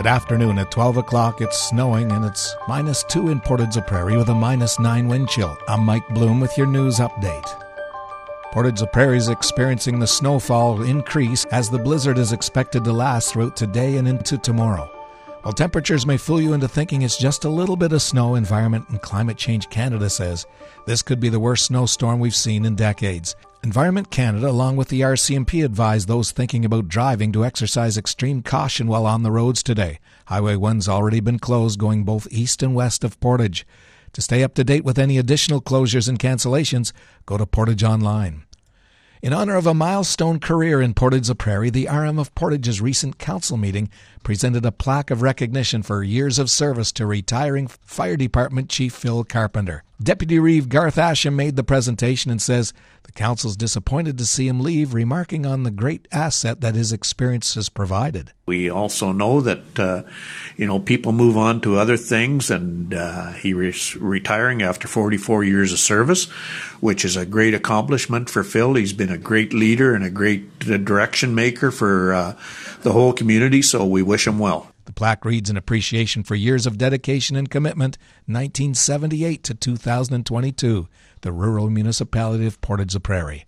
Good afternoon. At 12 o'clock, it's snowing and it's minus 2 in Portage Prairie with a minus 9 wind chill. I'm Mike Bloom with your news update. Portage Prairie is experiencing the snowfall increase as the blizzard is expected to last throughout today and into tomorrow. While temperatures may fool you into thinking it's just a little bit of snow, Environment and Climate Change Canada says this could be the worst snowstorm we've seen in decades. Environment Canada, along with the RCMP, advise those thinking about driving to exercise extreme caution while on the roads today. Highway 1's already been closed going both east and west of Portage. To stay up to date with any additional closures and cancellations, go to Portage Online. In honor of a milestone career in Portage la Prairie, the RM of Portage's recent council meeting presented a plaque of recognition for years of service to retiring Fire Department Chief Phil Carpenter. Deputy Reeve Garth Asham made the presentation and says the council's disappointed to see him leave, remarking on the great asset that his experience has provided. We also know that uh, you know people move on to other things, and uh, he is retiring after 44 years of service, which is a great accomplishment for Phil. He's been a great leader and a great uh, direction maker for uh, the whole community. So we wish him well. The plaque reads an appreciation for years of dedication and commitment, 1978 to 2022, the rural municipality of Portage la Prairie.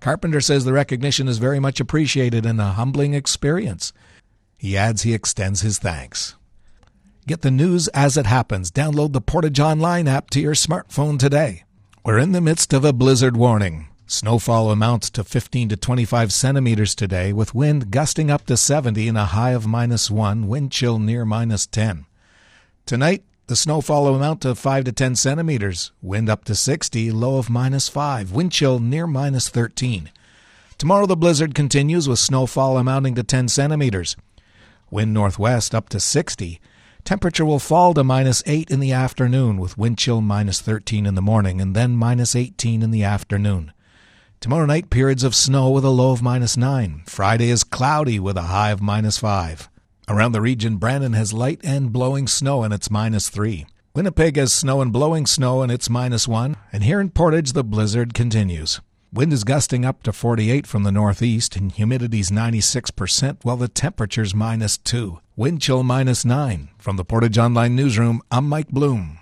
Carpenter says the recognition is very much appreciated and a humbling experience. He adds he extends his thanks. Get the news as it happens. Download the Portage Online app to your smartphone today. We're in the midst of a blizzard warning. Snowfall amounts to 15 to 25 centimeters today, with wind gusting up to 70 and a high of minus 1, wind chill near minus 10. Tonight, the snowfall will amount to 5 to 10 centimeters, wind up to 60, low of minus 5, wind chill near minus 13. Tomorrow, the blizzard continues with snowfall amounting to 10 centimeters, wind northwest up to 60. Temperature will fall to minus 8 in the afternoon, with wind chill minus 13 in the morning and then minus 18 in the afternoon. Tomorrow night, periods of snow with a low of minus 9. Friday is cloudy with a high of minus 5. Around the region, Brandon has light and blowing snow and it's minus 3. Winnipeg has snow and blowing snow and it's minus 1. And here in Portage, the blizzard continues. Wind is gusting up to 48 from the northeast and humidity's 96% while the temperature's minus 2. Wind chill minus 9. From the Portage Online Newsroom, I'm Mike Bloom.